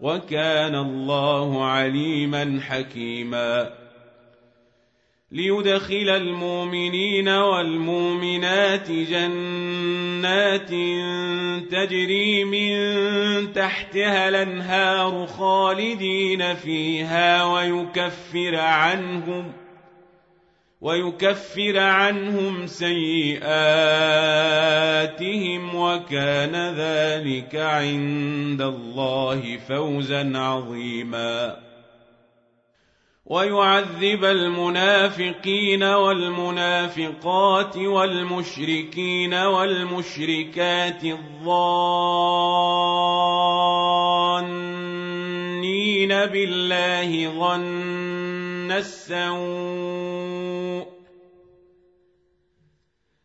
وكان الله عليما حكيما. ليدخل المؤمنين والمؤمنات جنات تجري من تحتها الأنهار خالدين فيها ويكفر عنهم ۖ ويكفر عنهم سيئاتهم وكان ذلك عند الله فوزا عظيما. ويعذب المنافقين والمنافقات والمشركين والمشركات الظانين بالله ظن السوء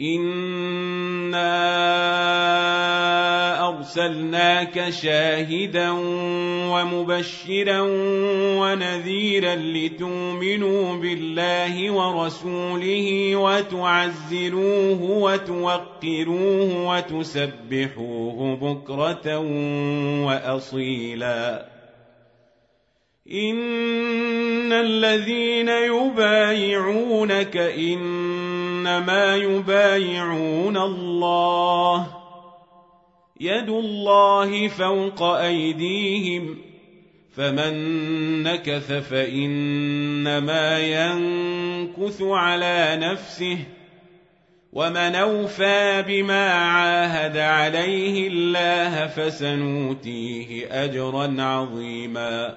انا ارسلناك شاهدا ومبشرا ونذيرا لتؤمنوا بالله ورسوله وتعزروه وتوقروه وتسبحوه بكره واصيلا ان الذين يبايعونك إنما يبايعون الله. يد الله فوق أيديهم. فمن نكث فإنما ينكث على نفسه. ومن أوفى بما عاهد عليه الله فسنوتيه أجرا عظيما.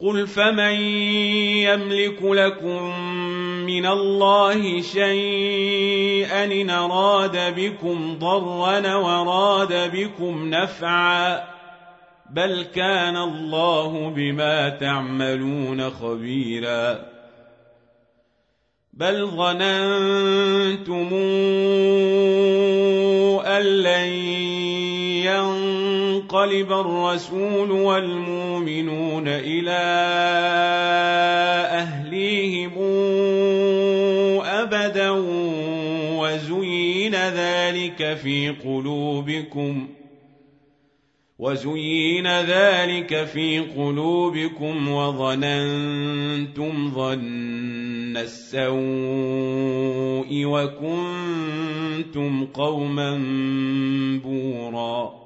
قل فمن يملك لكم من الله شيئا إن أراد بكم ضرا وراد بكم نفعا بل كان الله بما تعملون خبيرا بل ظننتم أن لن ينقلب الرسول والمؤمنون إلى أهليهم أبدا وزين ذلك في قلوبكم وزين ذلك في قلوبكم وظننتم ظن السوء وكنتم قوما بوراً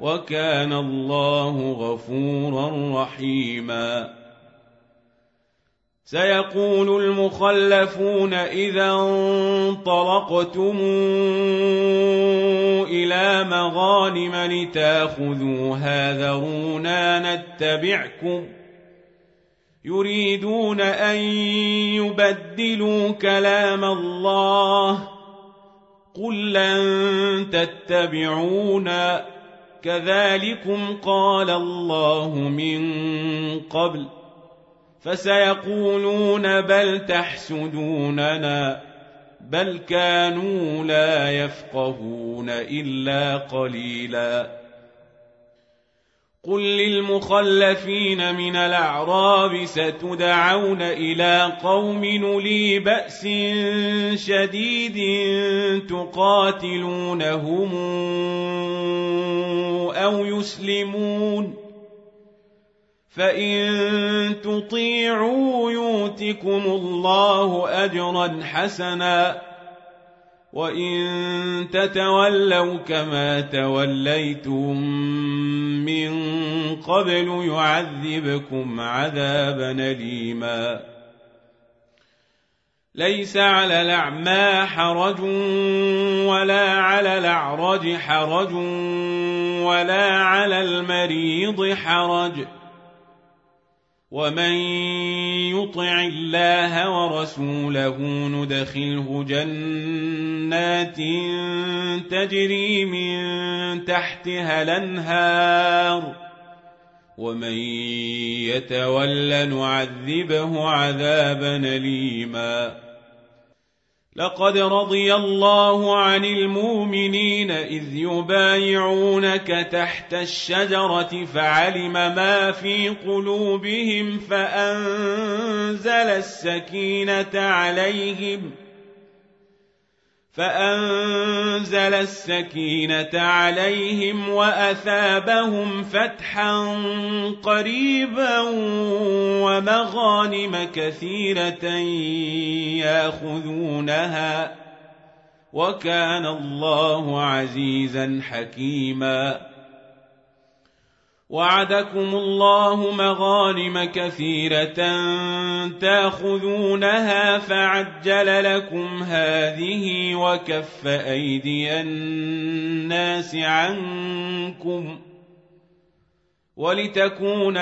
وكان الله غفورا رحيما. سيقول المخلفون إذا انطلقتم إلى مغانم لتاخذوها ذرونا نتبعكم. يريدون أن يبدلوا كلام الله. قل لن تتبعونا. كذلكم قال الله من قبل فسيقولون بل تحسدوننا بل كانوا لا يفقهون الا قليلا قل للمخلفين من الأعراب ستدعون إلى قوم نلي بأس شديد تقاتلونهم أو يسلمون فإن تطيعوا يؤتكم الله أجرا حسنا وإن تتولوا كما توليتم من قبل يعذبكم عذابا أليما ليس على الأعمى حرج ولا على الأعرج حرج ولا على المريض حرج. ومن يطع الله ورسوله ندخله جنات تجري من تحتها الأنهار. ومن يتول نعذبه عذابا أليما. لقد رضي الله عن المؤمنين إذ يبايعونك تحت الشجرة فعلم ما في قلوبهم فأنزل السكينة عليهم ۖ فأنزل السكينة عليهم وأثابهم فتحا قريبا ومغانم كثيرة يأخذونها وكان الله عزيزا حكيما وعدكم الله مغانم كثيرة تأخذونها فعجل لكم هذه وكف أيدي الناس عنكم ولتكون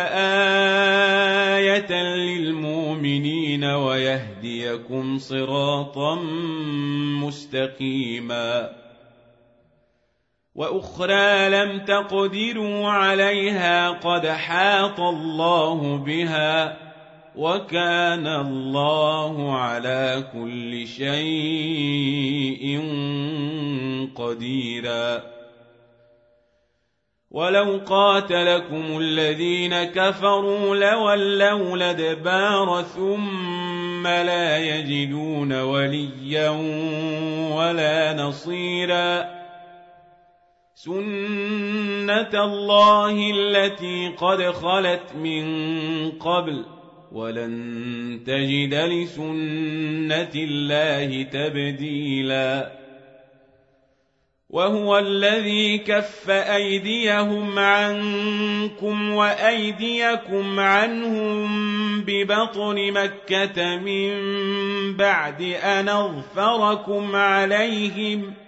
آية للمؤمنين ويهديكم صراطا مستقيما وأخرى لم تقدروا عليها قد حاط الله بها وكان الله على كل شيء قديرا. ولو قاتلكم الذين كفروا لولوا الأدبار ثم لا يجدون وليا ولا نصيرا. سنة الله التي قد خلت من قبل ولن تجد لسنة الله تبديلا وهو الذي كف أيديهم عنكم وأيديكم عنهم ببطن مكة من بعد أن أظفركم عليهم ۖ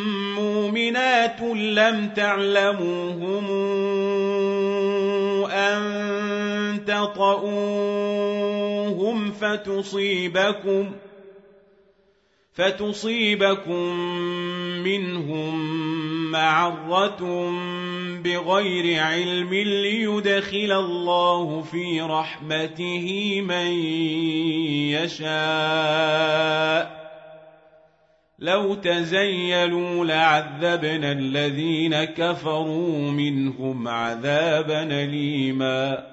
مؤمنات لم تعلموهم أن تطؤوهم فتصيبكم فتصيبكم منهم معرة بغير علم ليدخل الله في رحمته من يشاء لو تزيلوا لعذبنا الذين كفروا منهم عذابا أليماً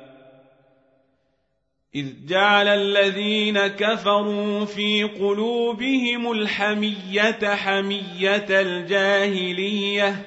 إذ جعل الذين كفروا في قلوبهم الحمية حمية الجاهلية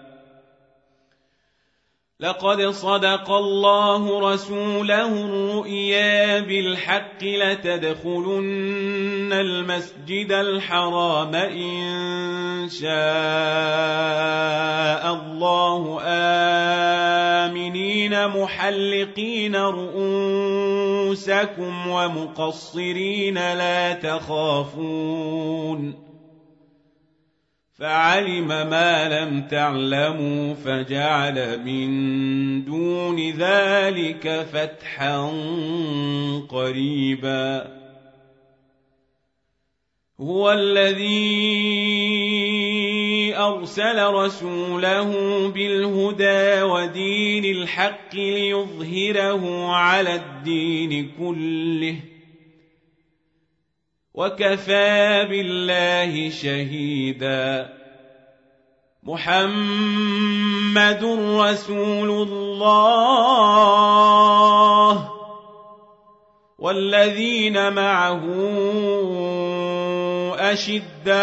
لقد صدق الله رسوله الرؤيا بالحق لتدخلن المسجد الحرام إن شاء الله. آمنين محلقين رؤوسكم ومقصرين لا تخافون. فعلم ما لم تعلموا فجعل من دون ذلك فتحا قريبا. هو الذي أرسل رسوله بالهدى ودين الحق ليظهره على الدين كله وكفى بالله شهيدا. محمد رسول الله. والذين معه أشداء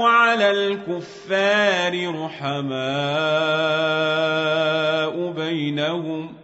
على الكفار رحماء بينهم.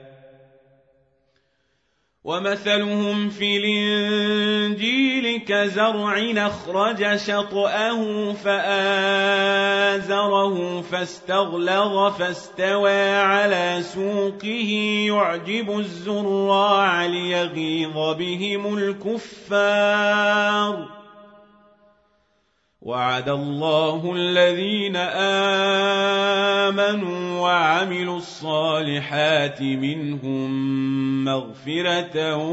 ومثلهم في الإنجيل كزرع أخرج شطأه فآزره فاستغلظ فاستوى على سوقه يعجب الزراع ليغيظ بهم الكفار وعد الله الذين آمنوا وعملوا الصالحات منهم مغفرة